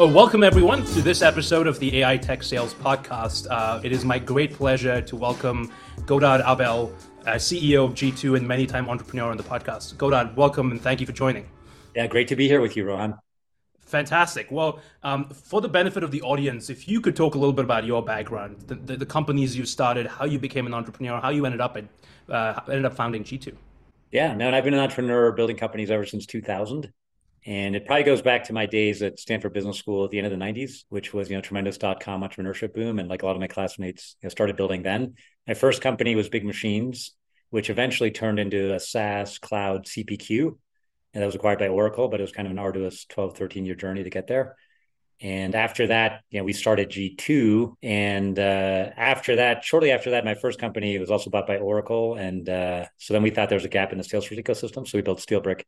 Oh, welcome everyone to this episode of the AI Tech Sales Podcast. Uh, it is my great pleasure to welcome Godard Abel, uh, CEO of G2 and many time entrepreneur on the podcast. Godard, welcome and thank you for joining. Yeah, great to be here with you, Rohan. Fantastic. Well, um, for the benefit of the audience, if you could talk a little bit about your background, the, the, the companies you started, how you became an entrepreneur, how you ended up at, uh, ended up founding G2. Yeah, no, and I've been an entrepreneur building companies ever since 2000. And it probably goes back to my days at Stanford Business School at the end of the 90s, which was, you know, tremendous.com entrepreneurship boom. And like a lot of my classmates you know, started building then. My first company was BigMachines, which eventually turned into a SaaS cloud CPQ. And that was acquired by Oracle, but it was kind of an arduous 12, 13 year journey to get there. And after that, you know, we started G2. And uh, after that, shortly after that, my first company was also bought by Oracle. And uh, so then we thought there was a gap in the Salesforce ecosystem. So we built SteelBrick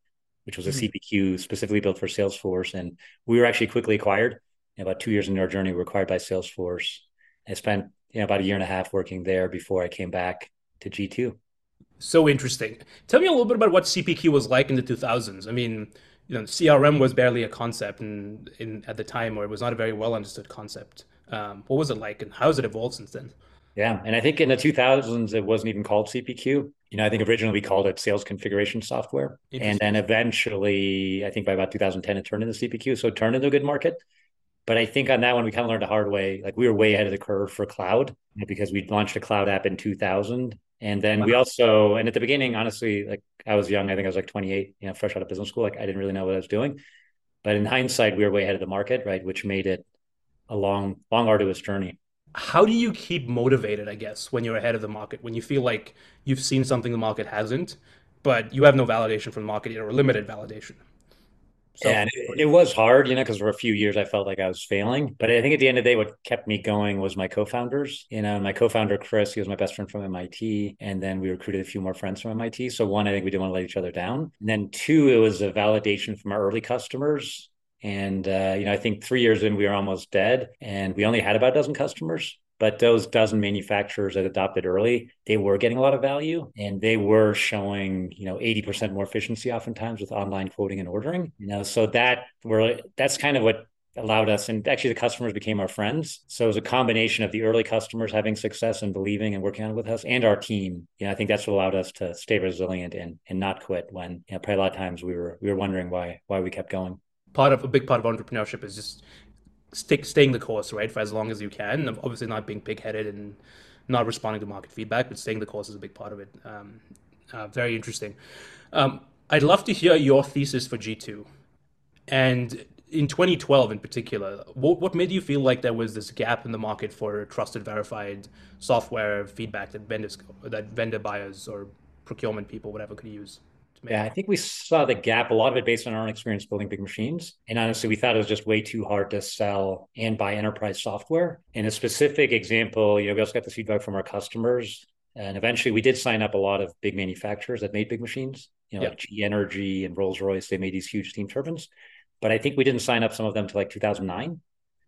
which was a mm-hmm. CPQ specifically built for Salesforce. And we were actually quickly acquired. about two years into our journey, we were acquired by Salesforce. I spent you know, about a year and a half working there before I came back to G2. So interesting. Tell me a little bit about what CPQ was like in the 2000s. I mean, you know, CRM was barely a concept in, in at the time, or it was not a very well understood concept. Um, what was it like, and how has it evolved since then? Yeah, and I think in the 2000s it wasn't even called CPQ. You know, I think originally we called it sales configuration software, and then eventually, I think by about 2010 it turned into CPQ, so it turned into a good market. But I think on that one we kind of learned the hard way. Like we were way ahead of the curve for cloud because we launched a cloud app in 2000, and then wow. we also, and at the beginning, honestly, like I was young. I think I was like 28, you know, fresh out of business school. Like I didn't really know what I was doing. But in hindsight, we were way ahead of the market, right? Which made it a long, long, arduous journey how do you keep motivated i guess when you're ahead of the market when you feel like you've seen something the market hasn't but you have no validation from the market or limited validation so, yeah, it, it, was hard, you know, because for a few years I felt like I was failing. But I think at the end of the day, what kept me going was my co-founders. You know, my co-founder Chris, he was my best friend from MIT, and then we recruited a few more friends from MIT. So one, I think we didn't want to let each other down. And then two, it was a validation from our early customers and uh, you know, I think three years in, we were almost dead, and we only had about a dozen customers. But those dozen manufacturers that adopted early, they were getting a lot of value, and they were showing you know eighty percent more efficiency, oftentimes with online quoting and ordering. You know, so that were that's kind of what allowed us and actually the customers became our friends so it was a combination of the early customers having success and believing and working on it with us and our team you know i think that's what allowed us to stay resilient and and not quit when you know probably a lot of times we were we were wondering why why we kept going part of a big part of entrepreneurship is just stick staying the course, right, for as long as you can. Obviously, not being pig-headed and not responding to market feedback, but staying the course is a big part of it. Um, uh, very interesting. Um, I'd love to hear your thesis for G2, and in 2012 in particular, what, what made you feel like there was this gap in the market for trusted, verified software feedback that vendors, that vendor buyers or procurement people, whatever, could use? Yeah, I think we saw the gap, a lot of it based on our own experience building BigMachines. And honestly, we thought it was just way too hard to sell and buy enterprise software. In a specific example, you know, we also got the feedback from our customers. And eventually we did sign up a lot of big manufacturers that made big machines, you know, yeah. like GE Energy and Rolls Royce. They made these huge steam turbines. But I think we didn't sign up some of them to like 2009.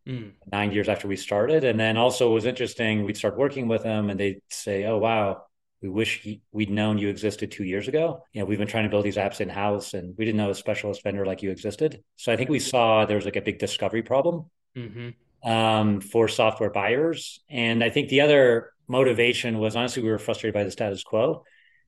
Mm. Nine years after we started. And then also it was interesting, we'd start working with them and they'd say, Oh, wow, we wish we'd known you existed two years ago. You know, we've been trying to build these apps in house and we didn't know a specialist vendor like you existed. So I think we saw there was like a big discovery problem mm-hmm. um, for software buyers. And I think the other motivation was honestly, we were frustrated by the status quo,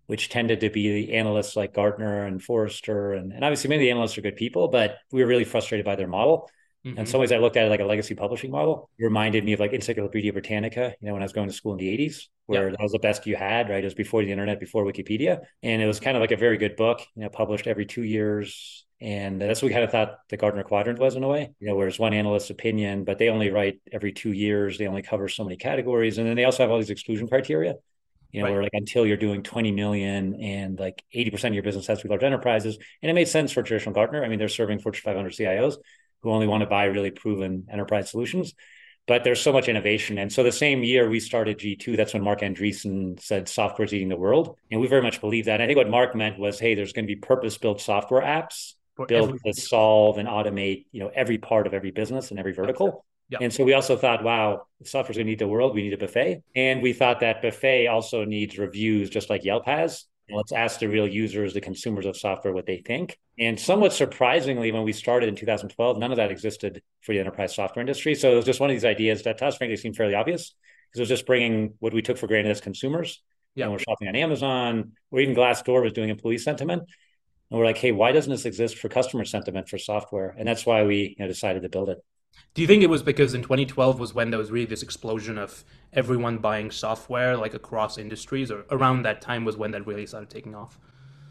which tended to be the analysts like Gartner and Forrester. And, and obviously, many of the analysts are good people, but we were really frustrated by their model. Mm-hmm. In some ways, I looked at it like a legacy publishing model. It reminded me of like Encyclopedia Britannica, you know, when I was going to school in the 80s, where that was the best you had, right? It was before the internet, before Wikipedia. And it was kind of like a very good book, you know, published every two years. And that's what we kind of thought the Gartner Quadrant was in a way, you know, where it's one analyst's opinion, but they only write every two years. They only cover so many categories. And then they also have all these exclusion criteria you know, right. where like until you're doing 20 million and like 80% of your business has to be large enterprises. And it made sense for traditional Gartner. I mean, they're serving Fortune 500 CIOs who only want to buy really proven enterprise solutions. But there's so much innovation. And so the same year we started G2, that's when Marc Andreessen said software's eating the world. And we very much believe that. And I think what Marc meant was, hey, there's going to be purpose-built software apps For built every- to solve and automate, you know, every part of every business and every vertical. Yep. And so we also thought, wow, software's going to need the world. We need a buffet. And we thought that buffet also needs reviews, just like Yelp has. Let's ask the real users, the consumers of software, what they think. And somewhat surprisingly, when we started in 2012, none of that existed for the enterprise software industry. So it was just one of these ideas that to us, frankly, seemed fairly obvious because it was just bringing what we took for granted as consumers. Yeah. And we're shopping on Amazon, or even Glassdoor was doing employee sentiment. And we're like, hey, why doesn't this exist for customer sentiment for software? And that's why we you know, decided to build it. Do you think it was because in 2012 was when there was really this explosion of everyone buying software like across industries, or around that time was when that really started taking off?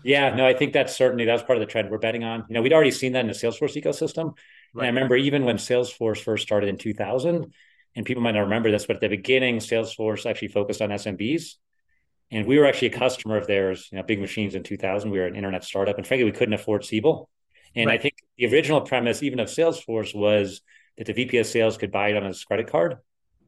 Yeah, no, I think that's certainly that's part of the trend we're betting on. You know, we'd already seen that in the Salesforce ecosystem. Right. And I remember even when Salesforce first started in 2000, and people might not remember this, but at the beginning, Salesforce actually focused on SMBs. And we were actually a customer of theirs, you know, BigMachines in 2000. We were an internet startup, and frankly, we couldn't afford Siebel. And right. I think the original premise, even of Salesforce, was that the VP of sales could buy it on his credit card.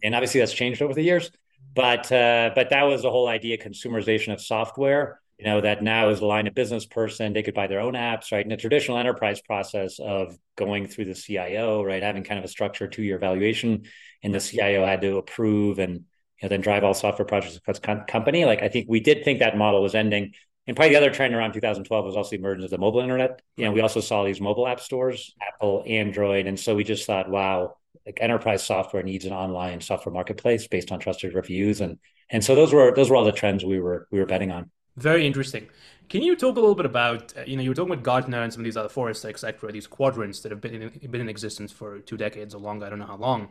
And obviously that's changed over the years. But uh, but that was the whole idea, consumerization of software. You know, that now is a line of business person, they could buy their own apps, right? In the traditional enterprise process of going through the CIO, right, having kind of a structured two-year evaluation, and the CIO had to approve and you know, then drive all software projects across company. Like I think we did think that model was ending. And probably the other trend around 2012 was also the emergence of the mobile internet. You know, we also saw these mobile app stores, Apple, Android. And so we just thought, wow, like enterprise software needs an online software marketplace based on trusted reviews. And and so those were those were all the trends we were we were betting on. Very interesting. Can you talk a little bit about, uh, you know, you were talking about Gartner and some of these other Forrester, etc., these quadrants that have been in, been in existence for two decades or longer, I don't know how long.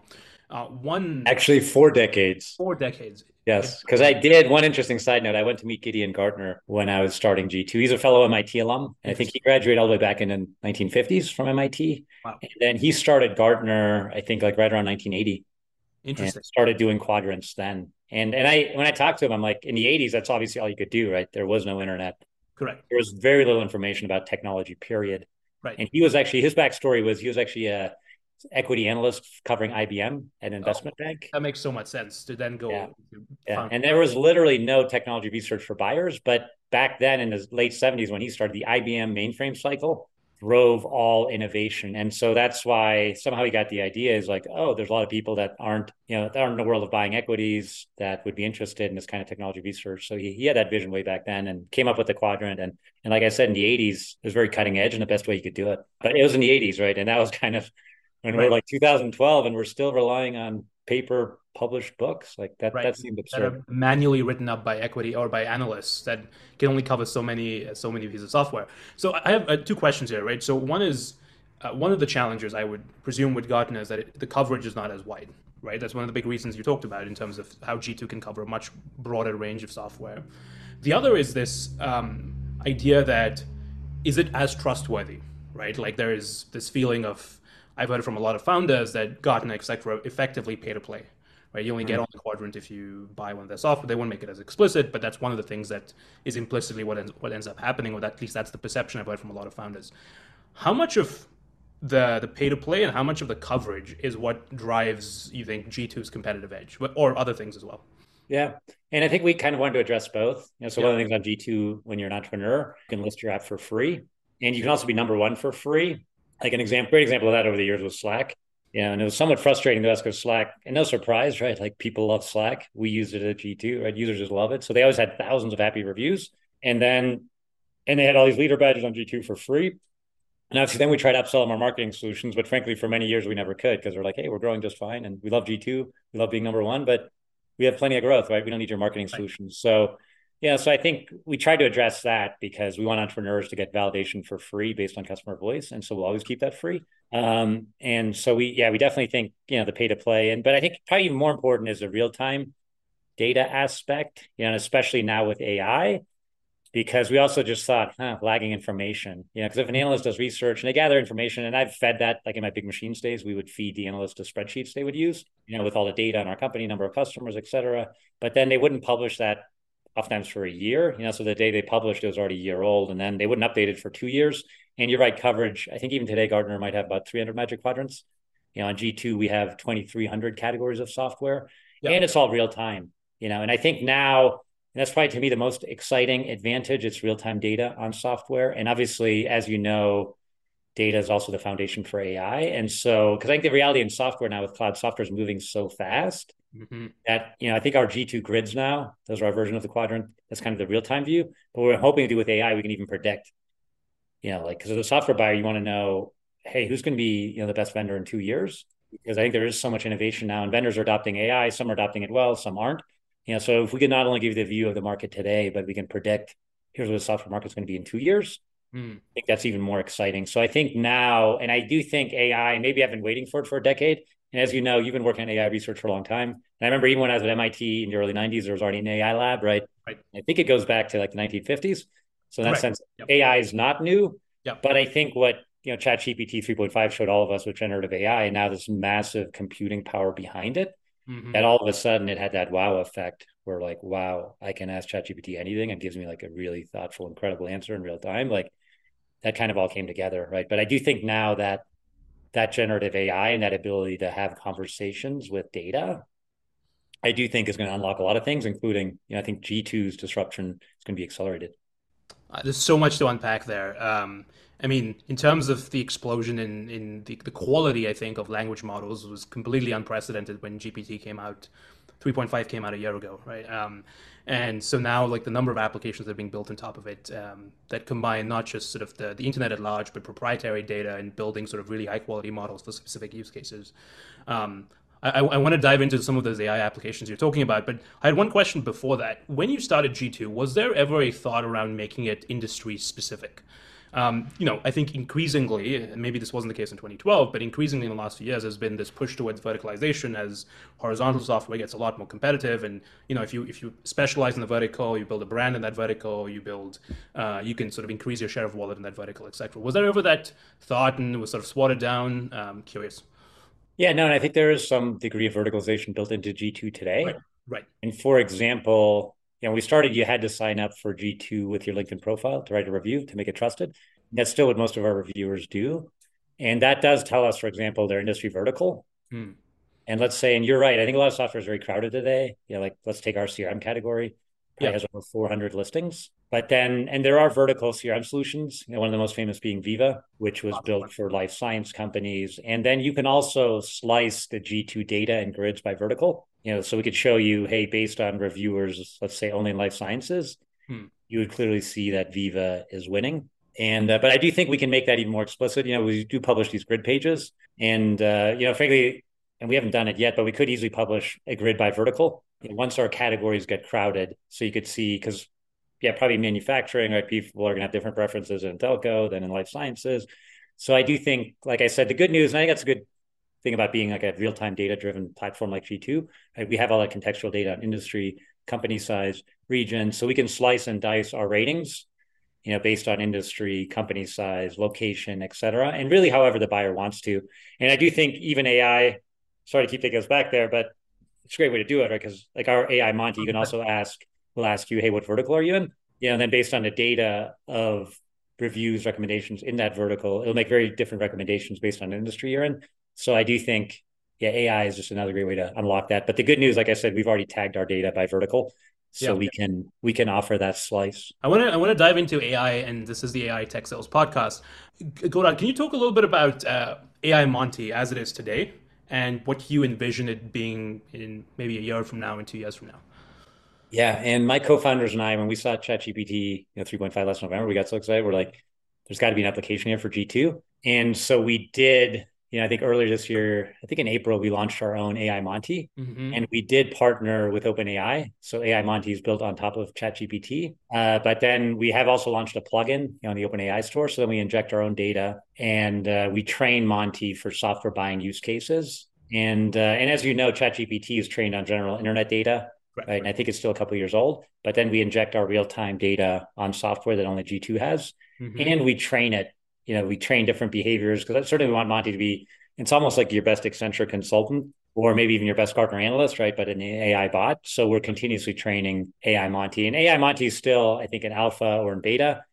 Uh, one actually four decades. Four decades. Yes, because I did one interesting side note. I went to meet Gideon Gartner when I was starting G2. He's a fellow MIT alum. And I think he graduated all the way back in the 1950s from MIT. Wow. And then he started Gartner, I think like right around 1980. Interesting. started doing quadrants then. And and I when I talked to him, I'm like, in the 80s, that's obviously all you could do, right? There was no internet. Correct. There was very little information about technology, period. Right. And he was actually his backstory was he was actually a equity analyst covering IBM at an oh, investment oh, bank. That makes so much sense to then go. Yeah. yeah. And there was literally no technology research for buyers. But back then in the late 70s, when he started the IBM mainframe cycle, drove all innovation. And so that's why somehow he got the idea is like, oh, there's a lot of people that aren't, you know, that aren't in the world of buying equities that would be interested in this kind of technology research. So he, he had that vision way back then and came up with the quadrant. And and like I said, in the 80s, it was very cutting edge and the best way you could do it. But it was in the 80s, right? And that was kind of when right. we're like 2012 and we're still relying on paper published books. Like that right. that seemed absurd that are manually written up by equity or by analysts that can only cover so many so many pieces of software. So i have uh, two questions here right? So one is uh, one of the challenges i would presume with gartner is that it, the coverage is not as wide right? That's one of the big reasons you talked about in terms of how g2 can cover a much broader range of software. The other is this um, idea that is it as trustworthy right? Like there is this feeling of I've heard from a lot of founders that Gartner, etc., effectively pay to play. Right, you only get mm-hmm. on the quadrant if you buy one of their software. They won't make it as explicit, but that's one of the things that is implicitly what ends, what ends up happening, or at least that's the perception I've heard from a lot of founders. How much of the the pay to play and how much of the coverage is what drives you think G2's competitive edge, or other things as well? Yeah. And I think we kind of wanted to address both. You know, so yeah. one of the things on G2, when you're an entrepreneur, you can list your app for free. And you can also be number one for free like an example, great example of that over the years was Slack. Yeah, and it was somewhat frustrating to us because Slack, and no surprise, right? Like people love Slack. We used it at G2, right? Users just love it. So they always had thousands of happy reviews. And then, and they had all these leader badges on G2 for free. And obviously, then we tried to upsell them our marketing solutions, but frankly, for many years we never could because we're like, hey, we're growing just fine, and we love G2, we love being number one, but we have plenty of growth, right? We don't need your marketing right. solutions. So yeah, so I think we try to address that because we want entrepreneurs to get validation for free based on customer voice, and so we'll always keep that free. Um, and so we, yeah, we definitely think you know the pay to play, and but I think probably even more important is the real time data aspect, you know, and especially now with AI, because we also just thought huh, lagging information, you know, because if an analyst does research and they gather information, and I've fed that like in my BigMachines days, we would feed the analyst the spreadsheets they would use, you know, with all the data on our company, number of customers, et cetera. But then they wouldn't publish that oftentimes for a year. You know, so the day they published, it was already a year old, and then they wouldn't update it for two years. And you're right, coverage. I think even today, Gartner might have about 300 Magic Quadrants. You know, on G2 we have 2,300 categories of software, and it's all real time. You know, and I think now and that's probably to me the most exciting advantage. It's real time data on software, and obviously, as you know, data is also the foundation for AI. And so, because I think the reality in software now with cloud software is moving so fast mm-hmm. that, you know, I think our G2 grids now, those are our version of the quadrant. That's kind of the real time view. But we're hoping to do with AI, we can even predict, you know, like, because as a software buyer, you want to know, hey, who's going to be, you know, the best vendor in two years? Because I think there is so much innovation now and vendors are adopting AI. Some are adopting it well, some aren't. You know, so if we can not only give you the view of the market today, but we can predict here's what the software market is going to be in two years, Mm. I think that's even more exciting. So I think now, and I do think AI, maybe I've been waiting for it for a decade. And as you know, you've been working on AI research for a long time. And I remember even when I was at MIT in the early 90s, there was already an AI lab, right? right. I think it goes back to like the 1950s. So in that right. sense, yep. AI is not new. Yep. But I think what you know, ChatGPT 3.5 showed all of us with generative AI, and now this massive computing power behind it, mm-hmm. that all of a sudden it had that wow effect where like, wow, I can ask ChatGPT anything and gives me like a really thoughtful, incredible answer in real time. Like that kind of all came together, right? But I do think now that that generative AI and that ability to have conversations with data, I do think is going to unlock a lot of things, including, you know, I think G2's disruption is going to be accelerated. Uh, there's so much to unpack there. Um, I mean, in terms of the explosion in, in the, the quality, I think, of language models was completely unprecedented when GPT came out. 3.5 came out a year ago, right? Um, and so now, like the number of applications that are being built on top of it um, that combine not just sort of the, the internet at large, but proprietary data and building sort of really high quality models for specific use cases. Um, I, I want to dive into some of those AI applications you're talking about, but I had one question before that. When you started G2, was there ever a thought around making it industry specific? Um, you know, I think increasingly, and maybe this wasn't the case in 2012, but increasingly in the last few years, has been this push towards verticalization as horizontal software gets a lot more competitive. And you know, if you if you specialize in the vertical, you build a brand in that vertical, you build, uh, you can sort of increase your share of wallet in that vertical, etc. Was there ever that thought and was sort of swatted down? Um, curious. Yeah, no, and I think there is some degree of verticalization built into G2 today. Right. right. And for example, you know, we started, you had to sign up for G2 with your LinkedIn profile to write a review to make it trusted. That's still what most of our reviewers do. And that does tell us, for example, their industry vertical. Hmm. And let's say, and you're right, I think a lot of software is very crowded today. You know, like let's take our CRM category, it has over 400 listings. But then, and there are vertical CRM solutions, you know, one of the most famous being Veeva, which was built for life science companies. And then you can also slice the G2 data and grids by vertical you know, so we could show you, hey, based on reviewers, let's say only in life sciences, hmm. you would clearly see that Veeva is winning. And uh, but I do think we can make that even more explicit. You know, we do publish these grid pages, and uh, you know, frankly, and we haven't done it yet, but we could easily publish a grid by vertical you know, once our categories get crowded, so you could see because yeah, probably manufacturing, right? People are going to have different preferences in telco than in life sciences. So I do think, like I said, the good news, and I think that's a good thing about being like a real-time data-driven platform like G2. Right? We have all that contextual data on industry, company size, region, so we can slice and dice our ratings, you know, based on industry, company size, location, et cetera, and really however the buyer wants to. And I do think even AI, sorry to keep taking us back there, but it's a great way to do it, right? Because like our AI Monty, you can also ask, we'll ask you, hey, what vertical are you in? You know, and then based on the data of reviews, recommendations in that vertical, it'll make very different recommendations based on the industry you're in. So I do think, yeah, AI is just another great way to unlock that. But the good news, like I said, we've already tagged our data by vertical. So yeah. we can we can offer that slice. I want to I want to dive into AI, and this is the AI Tech Sales podcast. Godard, can you talk a little bit about uh, AI Monty as it is today, and what you envision it being in maybe a year from now and two years from now? Yeah, and my co-founders and I, when we saw ChatGPT, you know, 3.5 last November, we got so excited. We're like, there's got to be an application here for G2. And so we did you know, I think earlier this year, I think in April, we launched our own AI Monty, mm-hmm. and we did partner with OpenAI. So AI Monty is built on top of ChatGPT. Uh, but then we have also launched a plugin you know, on the OpenAI store. So then we inject our own data and uh, we train Monty for software buying use cases. And uh, and as you know, ChatGPT is trained on general internet data. Right. right. And I think it's still a couple years old, but then we inject our real time data on software that only G2 has. Mm-hmm. And we train it you know, we train different behaviors because I certainly want Monty to be, it's almost like your best Accenture consultant or maybe even your best Gartner analyst, right? But an AI bot. So we're continuously training AI Monty and AI Monty is still, I think in alpha or in beta,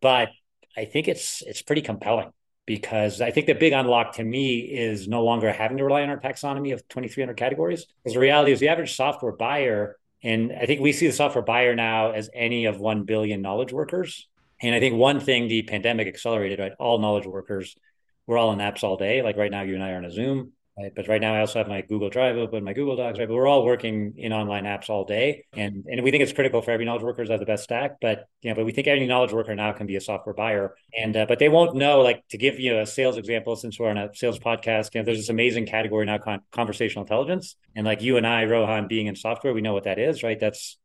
but I think it's, it's pretty compelling because I think the big unlock to me is no longer having to rely on our taxonomy of 2,300 categories. Because the reality is the average software buyer, and I think we see the software buyer now as any of 1 billion knowledge workers And I think one thing the pandemic accelerated, right? All knowledge workers, we're all in apps all day. Like right now, you and I are on a Zoom. Right? But right now, I also have my Google Drive open, my Google Docs, right? But we're all working in online apps all day, and and we think it's critical for every knowledge worker to have the best stack. But you know, but we think any knowledge worker now can be a software buyer, and uh, but they won't know. Like to give you a sales example, since we're on a sales podcast, you know, there's this amazing category now, con- conversational intelligence, and like you and I, Rohan, being in software, we know what that is, right? That's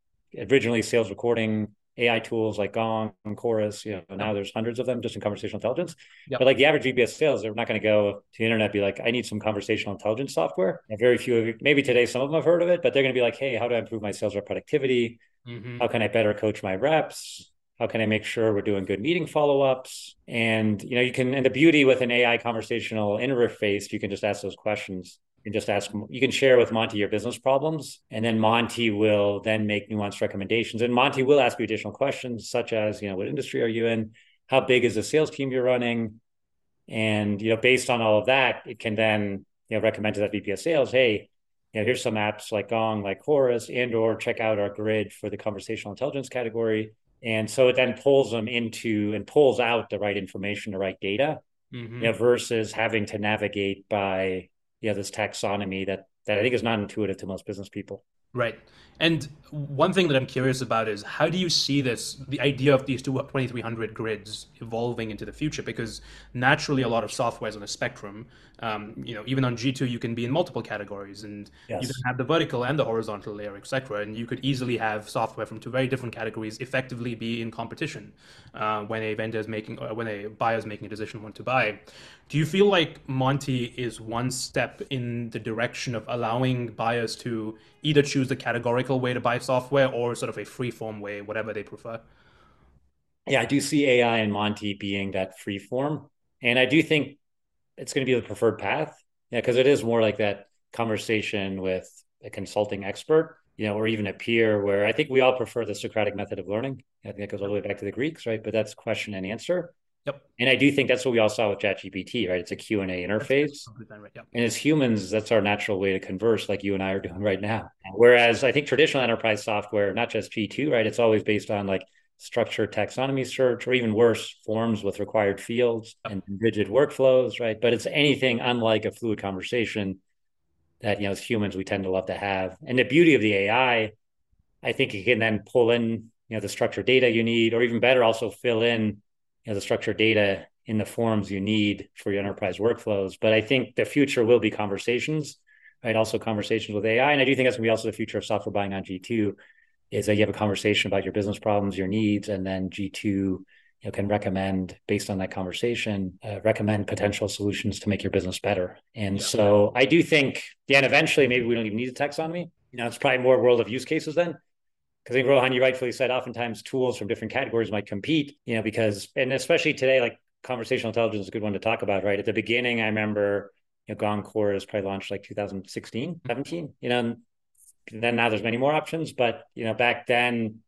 originally sales recording AI tools like Gong and Chorus. You know, now there's hundreds of them just in conversational intelligence. Yep. But like the average VPS sales, they're not going to go to the internet be like, I need some conversational intelligence software. And very few of you, maybe today some of them have heard of it, but they're going to be like, hey, how do I improve my sales rep productivity? Mm-hmm. How can I better coach my reps? How can I make sure we're doing good meeting follow-ups? And you know, you can and the beauty with an AI conversational interface, you can just ask those questions can just ask you can share with monty your business problems and then monty will then make nuanced recommendations. And monty will ask you additional questions such as you know what industry are you in? How big is the sales team you're running? And you know based on all of that it can then you know recommend to that vp of sales hey you know here's some apps like gong like chorus and or check out our grid for the conversational intelligence category. And so it then pulls them into and pulls out the right information the right data mm-hmm. you know, versus having to navigate by yeah this taxonomy that that I think is not intuitive to most business people. Right. And one thing that I'm curious about is how do you see this, the idea of these 2300 grids evolving into the future? Because naturally, a lot of software is on a spectrum. Um, you know, even on G2, you can be in multiple categories, and yes. you can have the vertical and the horizontal layer, etc. And you could easily have software from two very different categories effectively be in competition uh, when a vendor is making, or when a buyer is making a decision what to buy. Do you feel like Monty is one step in the direction of allowing buyers to either choose the categorical way to buy software or sort of a free form way, whatever they prefer? Yeah, I do see AI and Monty being that free form. And I do think it's going to be the preferred path. Yeah, because it is more like that conversation with a consulting expert, you know, or even a peer where I think we all prefer the Socratic method of learning. I think that goes all the way back to the Greeks, right? But that's question and answer. Yep. And I do think that's what we all saw with ChatGPT, right? It's a Q&A interface. Right. Yep. And as humans, that's our natural way to converse like you and I are doing right now. Whereas I think traditional enterprise software, not just G2, right? It's always based on like structured taxonomy search or even worse, forms with required fields yep. and rigid workflows, right? But it's anything unlike a fluid conversation that, you know, as humans, we tend to love to have. And the beauty of the AI, I think it can then pull in, you know, the structured data you need, or even better, also fill in you know, the structured data in the forms you need for your enterprise workflows. But I think the future will be conversations, right? Also conversations with AI. And I do think that's gonna be also the future of software buying on G2 is that you have a conversation about your business problems, your needs, and then G2 you know, can recommend based on that conversation, uh, recommend potential solutions to make your business better. And yeah. so I do think, yeah, and eventually maybe we don't even need a taxonomy. You know, it's probably more world of use cases then because I think Rohan, you rightfully said, oftentimes tools from different categories might compete, you know, because, and especially today, like conversational intelligence is a good one to talk about, right? At the beginning, I remember, you know, Gong Chorus probably launched like 2016, mm-hmm. 17, you know, and then now there's many more options, but, you know, back then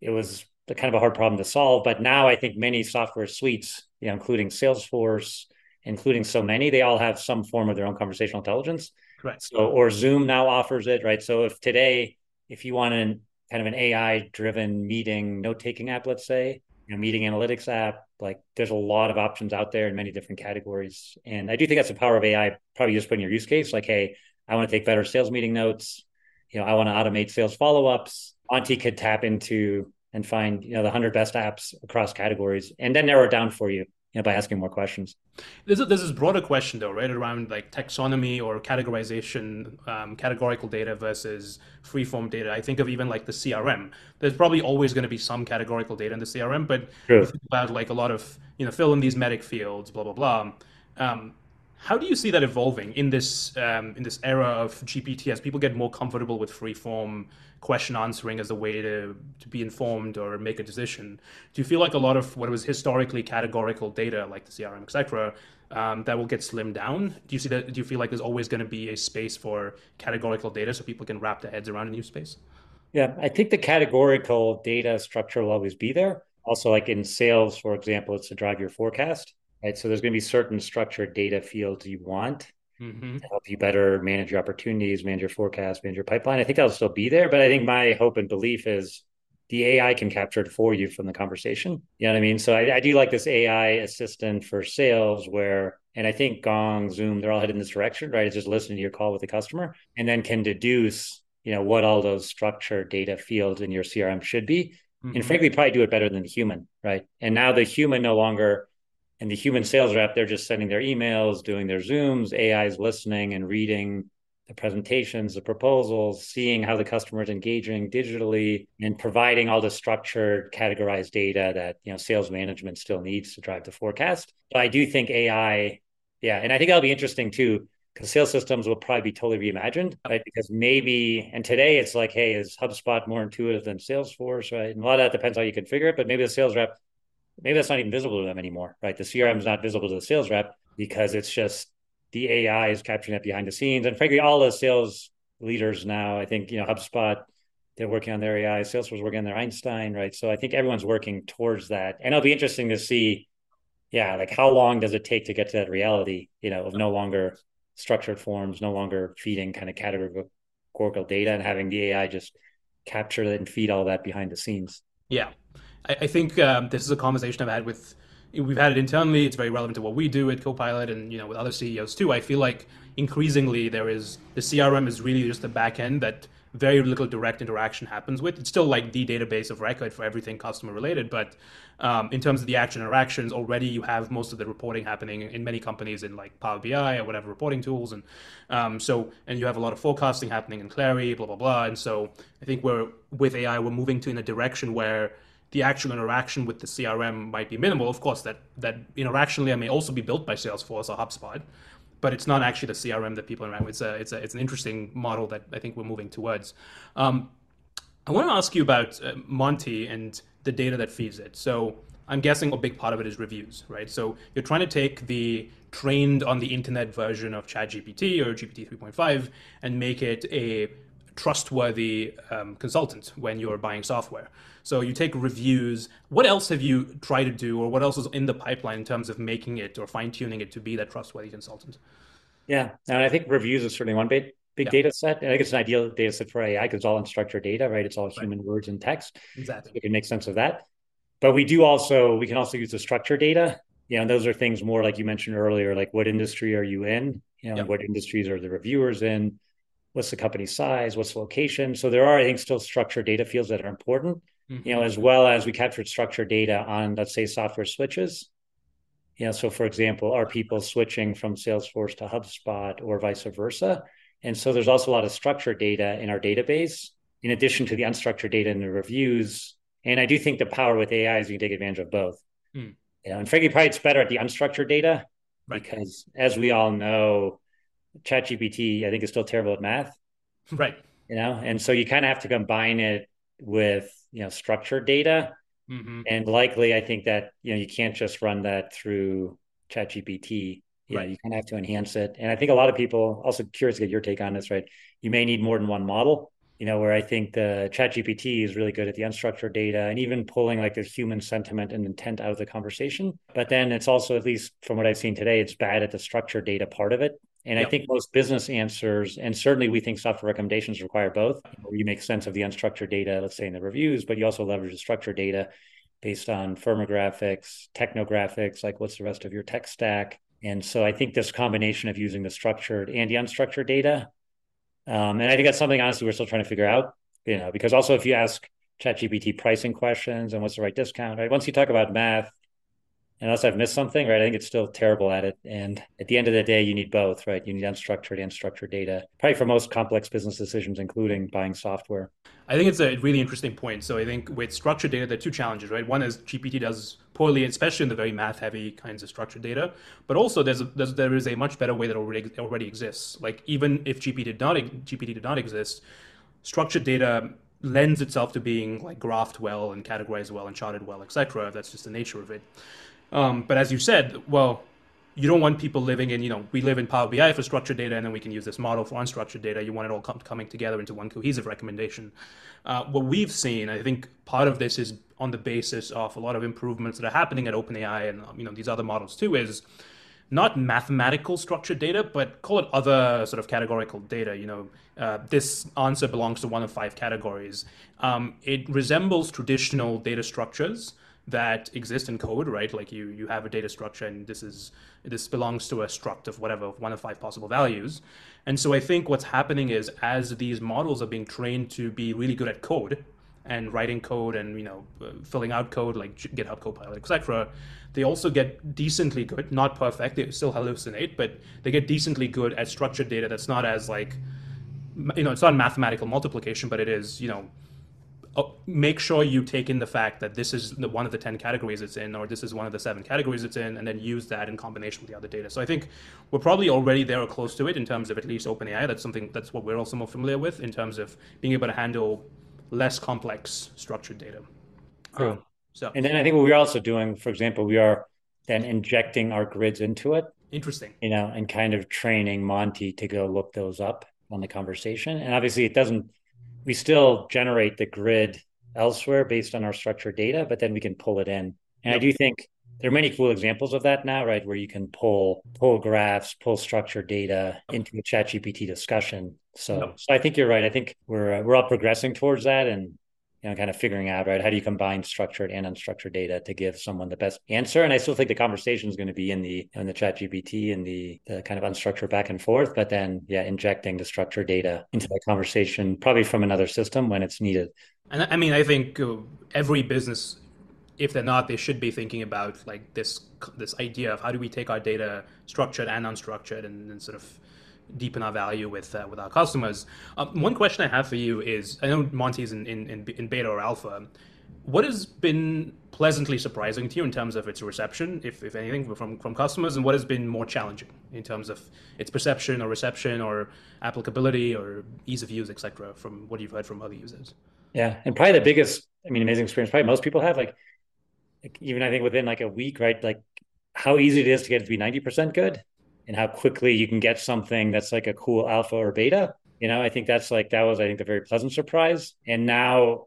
it was kind of a hard problem to solve. But now I think many software suites, you know, including Salesforce, including so many, they all have some form of their own conversational intelligence. Right. So, or Zoom now offers it, right? So if today, if you want to kind of an AI driven meeting note taking app, let's say, you know, meeting analytics app. Like there's a lot of options out there in many different categories. And I do think that's the power of AI, probably just putting your use case like, hey, I want to take better sales meeting notes. You know, I want to automate sales follow ups. Monty could tap into and find, you know, the 100 best apps across categories and then narrow it down for you know, by asking more questions. There's, a, there's this broader question though, right, around like taxonomy or categorization, um, categorical data versus freeform data. I think of even like the CRM. There's probably always going to be some categorical data in the CRM, but think about like a lot of you know fill in these MEDDIC fields, blah blah blah. Um, how do you see that evolving in this um, in this era of GPT as people get more comfortable with freeform question answering as a way to, to be informed or make a decision. Do you feel like a lot of what was historically categorical data, like the CRM, etc., um, that will get slimmed down? Do you see that? Do you feel like there's always going to be a space for categorical data so people can wrap their heads around a new space? Yeah, I think the categorical data structure will always be there. Also, like in sales, for example, it's to drive your forecast, right? So there's going to be certain structured data fields you want mm-hmm. to help you better manage your opportunities, manage your forecast, manage your pipeline. I think that'll still be there, but I think my hope and belief is the AI can capture it for you from the conversation. You know what I mean? So I, I do like this AI assistant for sales where, and I think Gong, Zoom, they're all headed in this direction, right? It's just listening to your call with the customer and then can deduce, you know, what all those structured data fields in your CRM should be. Mm-hmm. And frankly, probably do it better than the human, right? And now the human no longer, and the human sales rep, they're just sending their emails, doing their Zooms, AI is listening and reading the presentations, the proposals, seeing how the customer is engaging digitally, and providing all the structured, categorized data that you know sales management still needs to drive the forecast. But I do think AI, yeah, and I think that'll be interesting too, because sales systems will probably be totally reimagined, right? Because maybe, and today it's like, hey, is HubSpot more intuitive than Salesforce, right? And a lot of that depends how you configure it, but maybe the sales rep, maybe that's not even visible to them anymore, right? The CRM is not visible to the sales rep because it's just the AI is capturing it behind the scenes. And frankly, all the sales leaders now, I think, you know, HubSpot, they're working on their AI, Salesforce working on their Einstein, right? So I think everyone's working towards that. And it'll be interesting to see, yeah, like how long does it take to get to that reality, you know, of no longer structured forms, no longer feeding kind of categorical data and having the AI just capture it and feed all that behind the scenes. Yeah. I, I think um, this is a conversation I've had with we've had it internally. It's very relevant to what we do at Copilot, and you know with other CEOs too. I feel like increasingly there is the CRM is really just the back end that very little direct interaction happens with. It's still like the database of record for everything customer related, but um, in terms of the action interactions, already you have most of the reporting happening in many companies in like Power BI or whatever reporting tools, and um, so and you have a lot of forecasting happening in Clari, blah blah blah. And so I think we're with AI, we're moving to in a direction where the actual interaction with the CRM might be minimal. Of course, that that interaction layer may also be built by Salesforce or HubSpot, but it's not actually the CRM that people interact with. It's a, it's a, it's an interesting model that I think we're moving towards. Um, I want to ask you about uh, Monty and the data that feeds it. So I'm guessing a big part of it is reviews, right? So you're trying to take the trained on the internet version of ChatGPT or GPT 3.5 and make it a trustworthy um, consultant when you're buying software. So you take reviews. What else have you tried to do, or what else is in the pipeline in terms of making it or fine tuning it to be that trustworthy consultant? Yeah, and I think reviews is certainly one big big yeah. data set. I think it's an ideal data set for AI because it's all unstructured data, right? It's all human words and text. Exactly. So we can make sense of that. But we do also we can also use the structured data. You know, those are things more like you mentioned earlier, like what industry are you in? You know, yep. what industries are the reviewers in? What's the company size? What's the location? So there are, I think, still structured data fields that are important mm-hmm. you know, as well as we captured structured data on, let's say, software switches. You know, so for example, are people switching from Salesforce to HubSpot or vice versa? And so there's also a lot of structured data in our database, in addition to the unstructured data in the reviews. And I do think the power with AI is you can take advantage of both. Mm. You know, and frankly, probably it's better at the unstructured data right. because, as we all know, ChatGPT I think is still terrible at math. Right. You know, and so you kind of have to combine it with you know structured data mm-hmm. and likely i think that you know you can't just run that through chat gpt you right. you kind of have to enhance it and i think a lot of people also curious to get your take on this right you may need more than one model you know where i think the chat gpt is really good at the unstructured data and even pulling like the human sentiment and intent out of the conversation but then it's also at least from what i've seen today it's bad at the structured data part of it and yep. I think most business answers, and certainly we think software recommendations require both. You make sense of the unstructured data, let's say in the reviews, but you also leverage the structured data based on firmographics, technographics, like what's the rest of your tech stack. And so I think this combination of using the structured and the unstructured data, um, and I think that's something honestly we're still trying to figure out, you know, because also if you ask ChatGPT pricing questions and what's the right discount, right? Once you talk about math, unless I've missed something, right? I think it's still terrible at it. And at the end of the day, you need both, right? You need unstructured and structured data, probably for most complex business decisions, including buying software. I think it's a really interesting point. So I think with structured data, there are two challenges, right? One is GPT does poorly, especially in the very math-heavy kinds of structured data. But also, there's, a, there's there is a much better way that already already exists. Like even if GPT did not GPT did not exist, structured data lends itself to being like graphed well and categorized well and charted well, etc. That's just the nature of it. Um, but as you said, well, you don't want people living in, you know, we live in Power BI for structured data, and then we can use this model for unstructured data. You want it all com- coming together into one cohesive recommendation. Uh, what we've seen, I think part of this is on the basis of a lot of improvements that are happening at OpenAI and, you know, these other models too, is not mathematical structured data, but call it other sort of categorical data. You know, uh, this answer belongs to one of five categories. Um, it resembles traditional data structures that exist in code, right? Like you you have a data structure, and this is this belongs to a struct of whatever one of five possible values. And so I think what's happening is as these models are being trained to be really good at code and writing code and you know uh, filling out code like GitHub Copilot, etc they also get decently good, not perfect. They still hallucinate, but they get decently good at structured data that's not as like, you know, it's not mathematical multiplication, but it is, you know, make sure you take in the fact that this is the, one of the 10 categories it's in, or this is one of the seven categories it's in, and then use that in combination with the other data. So I think we're probably already there or close to it in terms of at least OpenAI. That's something that's what we're also more familiar with in terms of being able to handle less complex structured data. True. Um, so, and then I think what we're also doing, for example, we are then injecting our grids into it. Interesting. You know, and kind of training Monty to go look those up on the conversation. And obviously, it doesn't. We still generate the grid elsewhere based on our structured data, but then we can pull it in. And yep. I do think there are many cool examples of that now, right? Where you can pull pull graphs, pull structured data into a Chat GPT discussion. So, yep. so I think you're right. I think we're uh, we're all progressing towards that, and you know, kind of figuring out, right, how do you combine structured and unstructured data to give someone the best answer? And I still think the conversation is going to be in the in the chat GPT and the, the kind of unstructured back and forth, but then yeah, injecting the structured data into the conversation, probably from another system when it's needed. And I mean, I think uh, every business if they're not, they should be thinking about like this this idea of how do we take our data structured and unstructured and, and sort of deepen our value with uh, with our customers. Um, one question I have for you is: I know Monty is in, in, in beta or alpha. What has been pleasantly surprising to you in terms of its reception, if, if anything, from, from customers, and what has been more challenging in terms of its perception or reception or applicability or ease of use, etc., from what you've heard from other users? Yeah, and probably the biggest, I mean, amazing experience probably most people have, like, like even I think within like a week, right? Like how easy it is to get it to be 90% good and how quickly you can get something that's like a cool alpha or beta. You know, I think that's like that was I think a very pleasant surprise. And now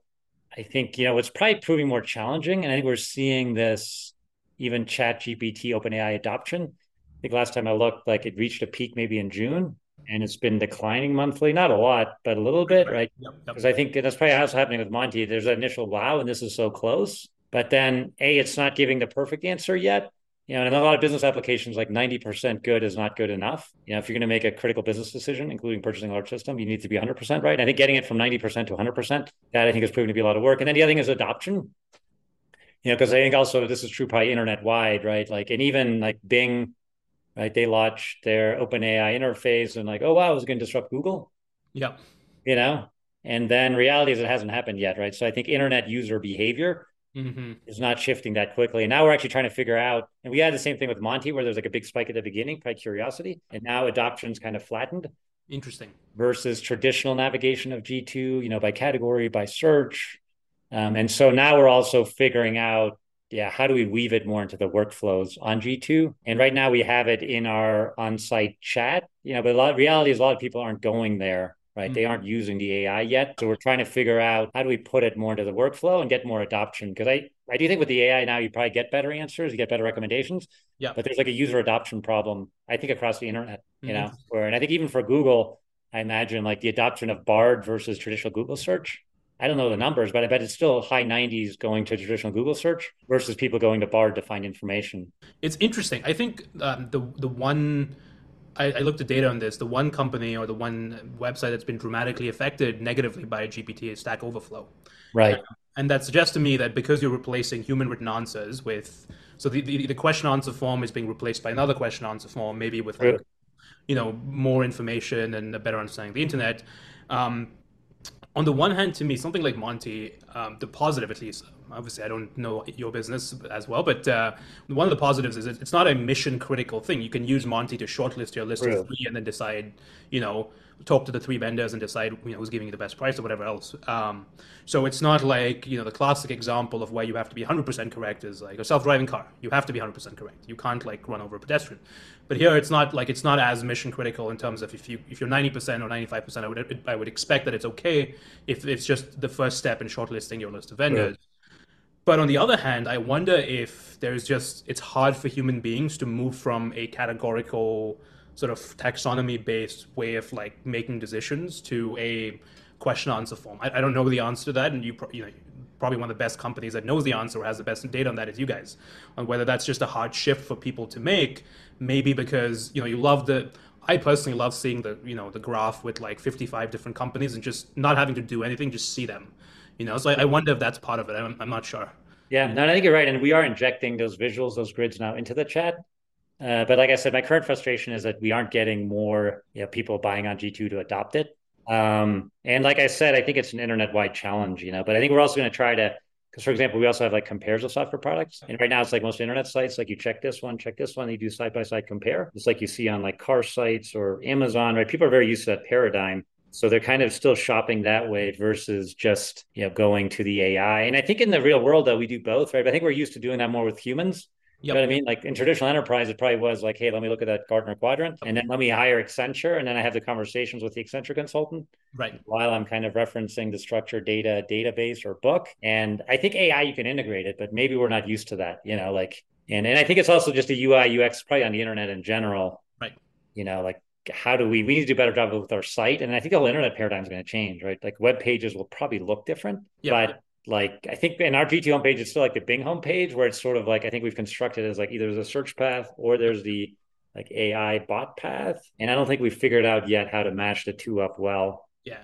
I think, you know, it's probably proving more challenging. And I think we're seeing this even chat GPT OpenAI adoption. I think last time I looked, like it reached a peak maybe in June and it's been declining monthly, not a lot, but a little bit, right? Because yep, yep. I think that's probably what's happening with Monty. There's an initial wow, and this is so close. But then, A, it's not giving the perfect answer yet you know, in a lot of business applications, like 90% good is not good enough. You know, if you're going to make a critical business decision, including purchasing a large system, you need to be 100% right. I think getting it from 90% to 100%, that I think is proving to be a lot of work. And then the other thing is adoption. You know, because I think also this is true probably internet wide, right? Like, and even like Bing, right? They launched their OpenAI interface and like, oh wow, it's going to disrupt Google. Yeah. You know, and then reality is it hasn't happened yet, right? So I think internet user behavior mm-hmm. is not shifting that quickly. And now we're actually trying to figure out, and we had the same thing with Monty, where there's like a big spike at the beginning, probably curiosity, and now adoption's kind of flattened. Interesting. Versus traditional navigation of G2, you know, by category, by search. Um, and so now we're also figuring out, yeah, how do we weave it more into the workflows on G2? And right now we have it in our on-site chat, you know, but a lot of reality is a lot of people aren't going there right? Mm-hmm. They aren't using the AI yet. So we're trying to figure out how do we put it more into the workflow and get more adoption? Because I, I do think with the AI now, you probably get better answers, you get better recommendations. Yeah. But there's like a user adoption problem, I think, across the internet, you mm-hmm. know, where, and I think even for Google, I imagine like the adoption of Bard versus traditional Google search. I don't know the numbers, but I bet it's still high 90s going to traditional Google search versus people going to Bard to find information. It's interesting. I think um, the the one I, I, looked at data on this. The one company or the one website that's been dramatically affected negatively by GPT is Stack Overflow. Right. And, and that suggests to me that because you're replacing human written answers with, so the, the, the question answer form is being replaced by another question answer form, maybe with like, you know, more information and a better understanding of the internet. Um, on the one hand, to me, something like Monty, um, the positive at least, obviously I don't know your business as well, but uh, one of the positives is it's not a mission critical thing. You can use Monty to shortlist your list really? of three and then decide, you know, talk to the three vendors and decide you know who's giving you the best price or whatever else. Um, so it's not like you know the classic example of where you have to be 100% correct is like a self-driving car. You have to be 100% correct. You can't like run over a pedestrian. But here it's not like it's not as mission critical in terms of if you if you're 90% or 95%, I would I would expect that it's okay if it's just the first step in shortlisting your list of vendors. But on the other hand, I wonder if there's just, it's hard for human beings to move from a categorical sort of taxonomy based way of like making decisions to a question answer form. I, I don't know the answer to that. And you, you know, probably one of the best companies that knows the answer or has the best data on that is you guys. On whether that's just a hard shift for people to make, maybe because you know you love the. I personally love seeing the you know the graph with like 55 different companies and just not having to do anything, just see them. You know, so I, I wonder if that's part of it. I'm, I'm not sure. Yeah, no, I think you're right, and we are injecting those visuals, those grids now into the chat. Uh, but like I said, my current frustration is that we aren't getting more you know, people buying on G2 to adopt it. Um, and like I said, I think it's an internet wide challenge, you know, but I think we're also going to try to, because for example, we also have like compares of software products. And right now it's like most internet sites, like you check this one, check this one, you do side by side compare. It's like you see on like car sites or Amazon, right? People are very used to that paradigm. So they're kind of still shopping that way versus just, you know, going to the AI. And I think in the real world, though, we do both, right? But I think we're used to doing that more with humans. You know what I mean? Like in traditional enterprise, it probably was like, hey, let me look at that Gartner quadrant and then let me hire Accenture. And then I have the conversations with the Accenture consultant. Right. While I'm kind of referencing the structured data database or book. And I think AI, you can integrate it, but maybe we're not used to that, you know, like, and, and I think it's also just a UI, UX, probably on the internet in general. Right. You know, like how do we we need to do a better job with our site and i think the whole internet paradigm is going to change right like web pages will probably look different yeah. but like I think in our G2 homepage, it's still like the Bing homepage where it's sort of like I think we've constructed as like either there's a search path or there's the like AI bot path, and I don't think we've figured out yet how to match the two up well. Yeah,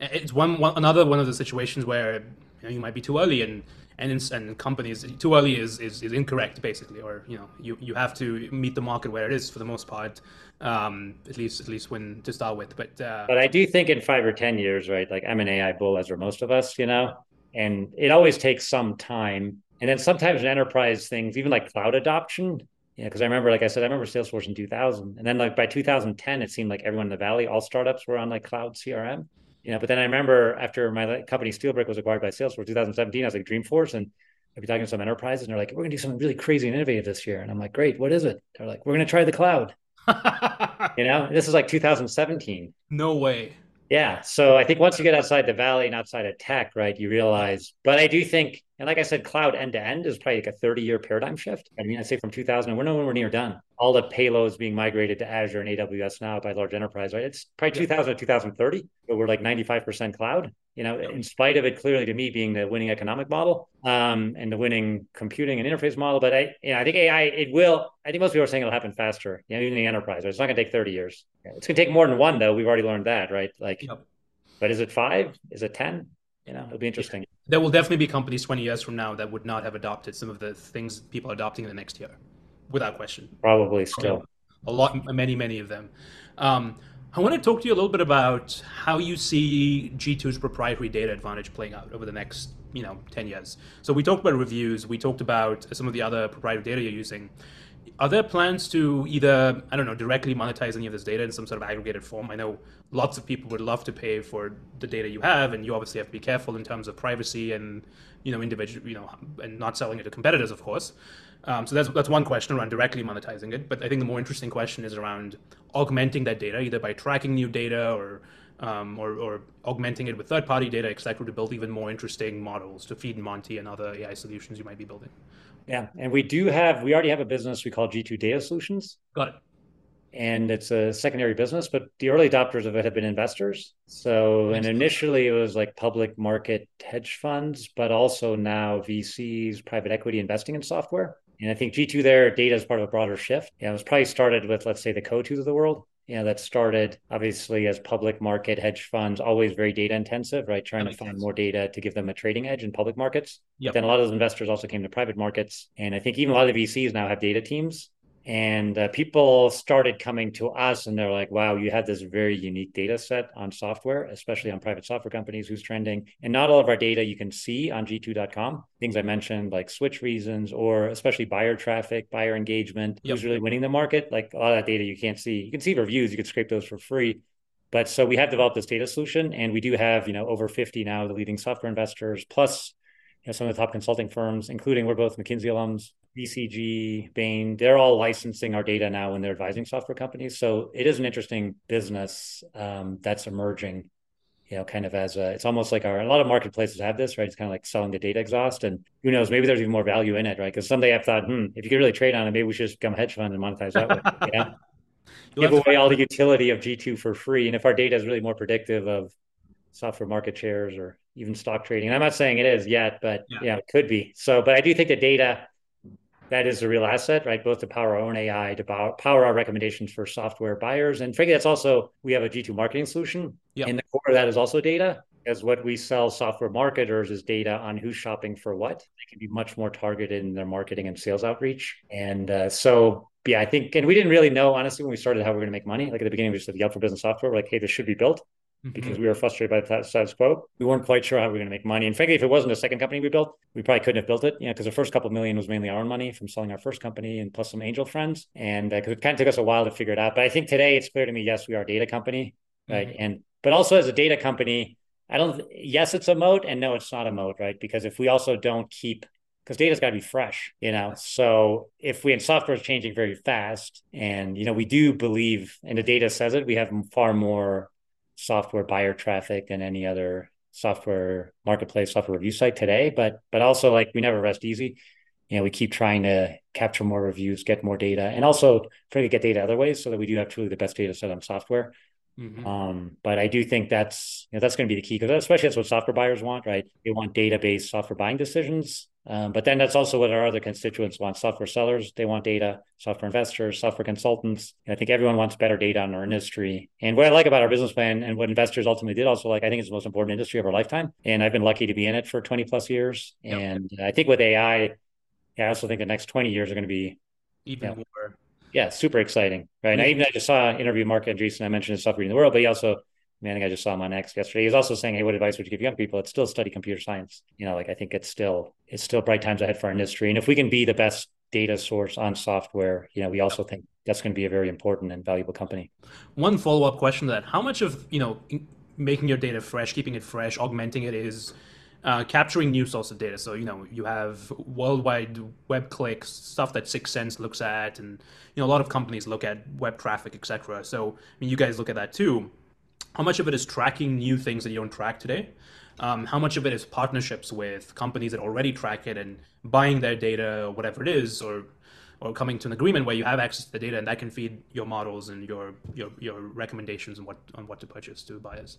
it's one, one another one of the situations where you, know, you might be too early and and in, and companies too early is, is is incorrect basically, or you know you you have to meet the market where it is for the most part, um, at least at least when to start with. But uh, but I do think in five or ten years, right? Like I'm an AI bull, as are most of us, you know and it always takes some time. And then sometimes in enterprise things, even like cloud adoption, yeah, because I remember, like I said, I remember Salesforce in 2000, and then like by 2010, it seemed like everyone in the valley, all startups were on like cloud CRM. You know, but then I remember after my company Steelbrick was acquired by Salesforce 2017, I was like Dreamforce, and I'd be talking to some enterprises, and they're like, "We're going to do something really crazy and innovative this year," and I'm like, "Great, what is it?" They're like, "We're going to try the cloud." you know, this is like 2017. No way. Yeah. So I think once you get outside the valley and outside of tech, right, you realize, but I do think, and like I said, cloud end to end is probably like a 30 year paradigm shift. I mean, I say from 2000, we're nowhere near done. All the payloads being migrated to Azure and AWS now by large enterprise, right? It's probably 2000 to 2030, but we're like 95% cloud you know, in spite of it clearly to me being the winning economic model um, and the winning computing and interface model. But I, you know, I think AI, it will, I think most people are saying it'll happen faster, you know, even in the enterprise. Right? It's not going to take 30 years. It's going to take more than one, though. We've already learned that, right? Like, yep. but is it five? Is it 10? You know, it'll be interesting. There will definitely be companies 20 years from now that would not have adopted some of the things people are adopting in the next year, without question. Probably still. A lot, many, many of them. Um, I want to talk to you a little bit about how you see G2's proprietary data advantage playing out over the next, you know, 10 years. So we talked about reviews, we talked about some of the other proprietary data you're using. Are there plans to either, I don't know, directly monetize any of this data in some sort of aggregated form? I know lots of people would love to pay for the data you have, and you obviously have to be careful in terms of privacy and, you know, individual, you know, and not selling it to competitors, of course. Um, so that's that's one question around directly monetizing it. But I think the more interesting question is around augmenting that data, either by tracking new data or um, or, or, augmenting it with third-party data, etc., to build even more interesting models to feed Monty and other AI solutions you might be building. Yeah, and we do have we already have a business we call G2 Data Solutions. Got it. And it's a secondary business, but the early adopters of it have been investors. So, and initially it was like public market hedge funds, but also now VCs, private equity investing in software. And I think G2 there, data is part of a broader shift. Yeah, it was probably started with, let's say, the Coatues of the world. Yeah, that started obviously as public market hedge funds, always very data intensive, right? Trying to find sense. more data to give them a trading edge in public markets. Yep. Then a lot of those investors also came to private markets. And I think even a lot of the VCs now have data teams and uh, people started coming to us and they're like wow you have this very unique data set on software especially on private software companies. Who's trending? And not all of our data you can see on g2.com things i mentioned like switch reasons or especially buyer traffic buyer engagement yep. who's really winning the market. Like a lot of that data you can't see. You can see reviews you can scrape those for free. But so we have developed this data solution and we do have you know over 50 now the leading software investors plus know, some of the top consulting firms including we're both mckinsey alums BCG, Bain, they're all licensing our data now when they're advising software companies. So it is an interesting business um, that's emerging. you know, kind of as a, it's almost like our, a lot of marketplaces have this, right? It's kind of like selling the data exhaust. And who knows, maybe there's even more value in it, right? Because someday I've thought, hmm, if you could really trade on it, maybe we should just become a hedge fund and monetize that way. Yeah. Give away all the utility of G2 for free. And if our data is really more predictive of software market shares or even stock trading, and I'm not saying it is yet, but yeah, yeah it could be. So, but I do think the data that is a real asset, right? Both to power our own AI, to power our recommendations for software buyers. And frankly, that's also, we have a G2 marketing solution. Yep. And the core of that is also data, as what we sell software marketers is data on who's shopping for what. They can be much more targeted in their marketing and sales outreach. And uh, so, yeah, I think, and we didn't really know, honestly, when we started how we are going to make money. Like at the beginning, we just said, Yelp for business software. We're like, hey, this should be built mm-hmm. because we were frustrated by the status quo. We weren't quite sure how we were going to make money. And frankly, if it wasn't a second company we built, we probably couldn't have built it, you know, because the first couple million was mainly our own money from selling our first company and plus some angel friends. And uh, it kind of took us a while to figure it out. But I think today it's clear to me, yes, we are a data company, right? Mm-hmm. And but also as a data company, I don't. Yes, it's a moat, and no, it's not a moat, right? Because if we also don't keep because data's got to be fresh, you know. So if we and software is changing very fast, and you know, we do believe, and the data says it, we have far more software buyer traffic than any other software marketplace software review site today but but also like we never rest easy. You know we keep trying to capture more reviews get more data and also try to get data other ways so that we do have truly the best data set on software mm-hmm. um, but i do think that's you know that's going to be the key because especially that's what software buyers want right they want database software buying decisions um, but then that's also what our other constituents want software sellers, they want data, software investors, software consultants. And I think everyone wants better data on our industry. And what I like about our business plan and what investors ultimately did also like, I think it's the most important industry of our lifetime. And I've been lucky to be in it for 20 plus years. Yep. And I think with AI, yeah, I also think the next 20 years are going to be even you know, more. Yeah, super exciting. Right. Mm-hmm. I even I just saw an interview Marc Andreessen. I mentioned his software in the world, but he also man, I, think I just saw him on X yesterday. He's also saying, "Hey, what advice would you give young people? It's still study computer science. You know, like I think it's still it's still bright times ahead for our industry. And if we can be the best data source on software, you know, we also think that's going to be a very important and valuable company. One follow up question to that: How much of you know making your data fresh, keeping it fresh, augmenting it is uh, capturing new source of data. So you know you have worldwide web clicks, stuff that 6sense looks at, and you know a lot of companies look at web traffic, etc. So I mean, you guys look at that too how much of it is tracking new things that you don't track today? Um, how much of it is partnerships with companies that already track it and buying their data or whatever it is, or or coming to an agreement where you have access to the data and that can feed your models and your your your recommendations on what on what to purchase to buyers.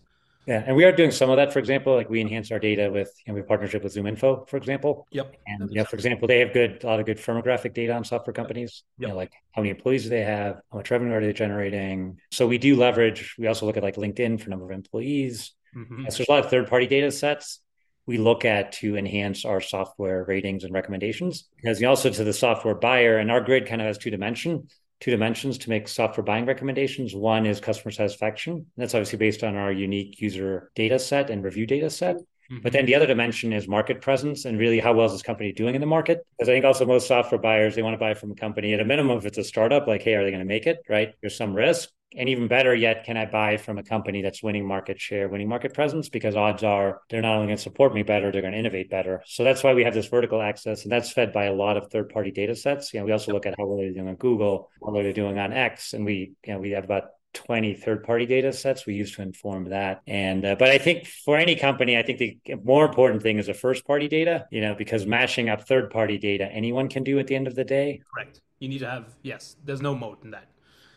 Yeah, and we are doing some of that. For example, like we enhance our data with you know, we have partnership with ZoomInfo, for example. Yep. And yeah, for example, they have good a lot of good firmographic data on software companies. Yep. You know, like how many employees do they have, how much revenue are they generating. So we do leverage. We also look at like LinkedIn for number of employees. Mm-hmm. so there's a lot of third party data sets we look at to enhance our software ratings and recommendations. Because also to the software buyer, and our grid kind of has two dimension two dimensions to make software buying recommendations. One is customer satisfaction. That's obviously based on our unique user data set and review data set. But then the other dimension is market presence and really how well is this company doing in the market? Because I think also most software buyers, they want to buy from a company at a minimum if it's a startup, like, hey, are they going to make it? Right. There's some risk. And even better yet, can I buy from a company that's winning market share, winning market presence? Because odds are they're not only going to support me better, they're going to innovate better. So that's why we have this vertical axis, and that's fed by a lot of third-party data sets. You know, we also look at how well they're doing on Google, how well they're doing on X, and we, you know, we have about 20 third-party data sets we use to inform that. And uh, but I think for any company, I think the more important thing is the first-party data. You know, because mashing up third-party data, anyone can do at the end of the day. Correct. You need to have yes. There's no moat in that.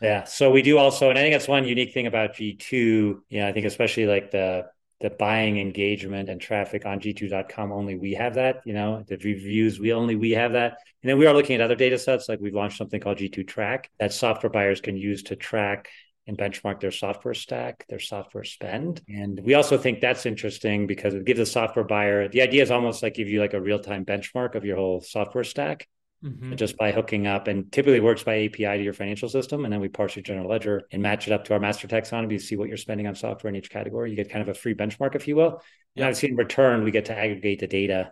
Yeah. So we do also, and I think that's one unique thing about G2. You know, I think especially like the the buying engagement and traffic on g2.com only we have that you know the reviews we only we have that and then we are looking at other data sets like we've launched something called g2 track that software buyers can use to track and benchmark their software stack their software spend and we also think that's interesting because it gives the software buyer the idea is almost like give you like a real-time benchmark of your whole software stack mm-hmm. just by hooking up and typically works by API to your financial system. And then we parse your general ledger and match it up to our master taxonomy to see what you're spending on software in each category. You get kind of a free benchmark, if you will. And obviously in return, we get to aggregate the data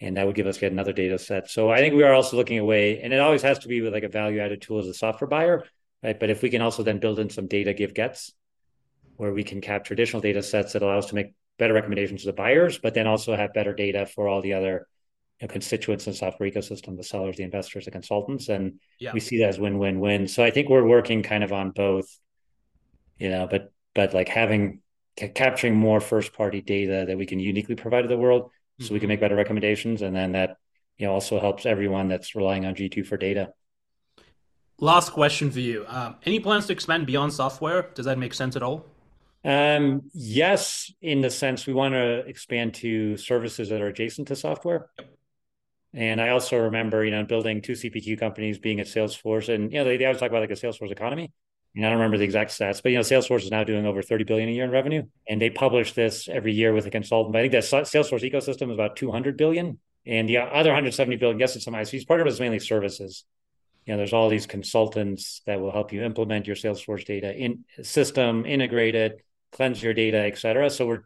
and that would give us yet another data set. So I think we are also looking away, and it always has to be with like a value added tool as a software buyer, right? But if we can also then build in some data give gets where we can capture additional data sets that allow us to make better recommendations to the buyers, but then also have better data for all the other you know, constituents in the software ecosystem, the sellers, the investors, the consultants, and yeah. we see that as win-win-win. So I think we're working kind of on both, you know, but but like having ca- capturing more first party data that we can uniquely provide to the world so mm-hmm. we can mm-hmm. make better recommendations and then that you know also helps everyone that's relying on g2 for data last question for you um, any plans to expand beyond software does that make sense at all um, yes in the sense we want to expand to services that are adjacent to software yep. And I also remember, you know, building two CPQ companies, being at Salesforce, and you know, they, they always talk about like a Salesforce economy. And I don't remember the exact stats, but you know, Salesforce is now doing over 30 billion a year in revenue, and they publish this every year with a consultant. But I think that Salesforce ecosystem is about 200 billion, and the other 170 billion, yes, it's some ISVs. Part of it is mainly services. You know, there's all these consultants that will help you implement your Salesforce data in system, integrate it, cleanse your data, et cetera. So we're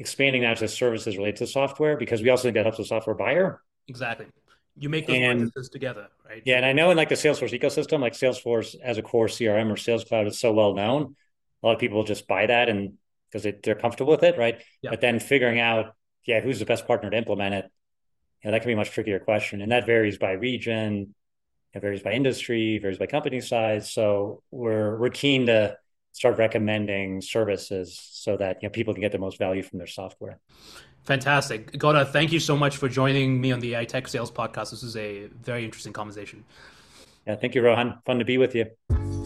expanding that to services related to software because we also think that helps the software buyer Exactly. You make those and, together, right? Yeah, and I know in like the Salesforce ecosystem, like Salesforce as a core CRM or Sales Cloud is so well known. A lot of people just buy that and because they're comfortable with it, right? Yeah. But then figuring out, yeah, who's the best partner to implement it, you know, that can be a much trickier question, and that varies by region, it varies by industry, varies by company size. So we're we're keen to start recommending services so that you know people can get the most value from their software. Fantastic. Godard, thank you so much for joining me on the AI Tech Sales Podcast. This is a very interesting conversation. Yeah, thank you, Rohan. Fun to be with you.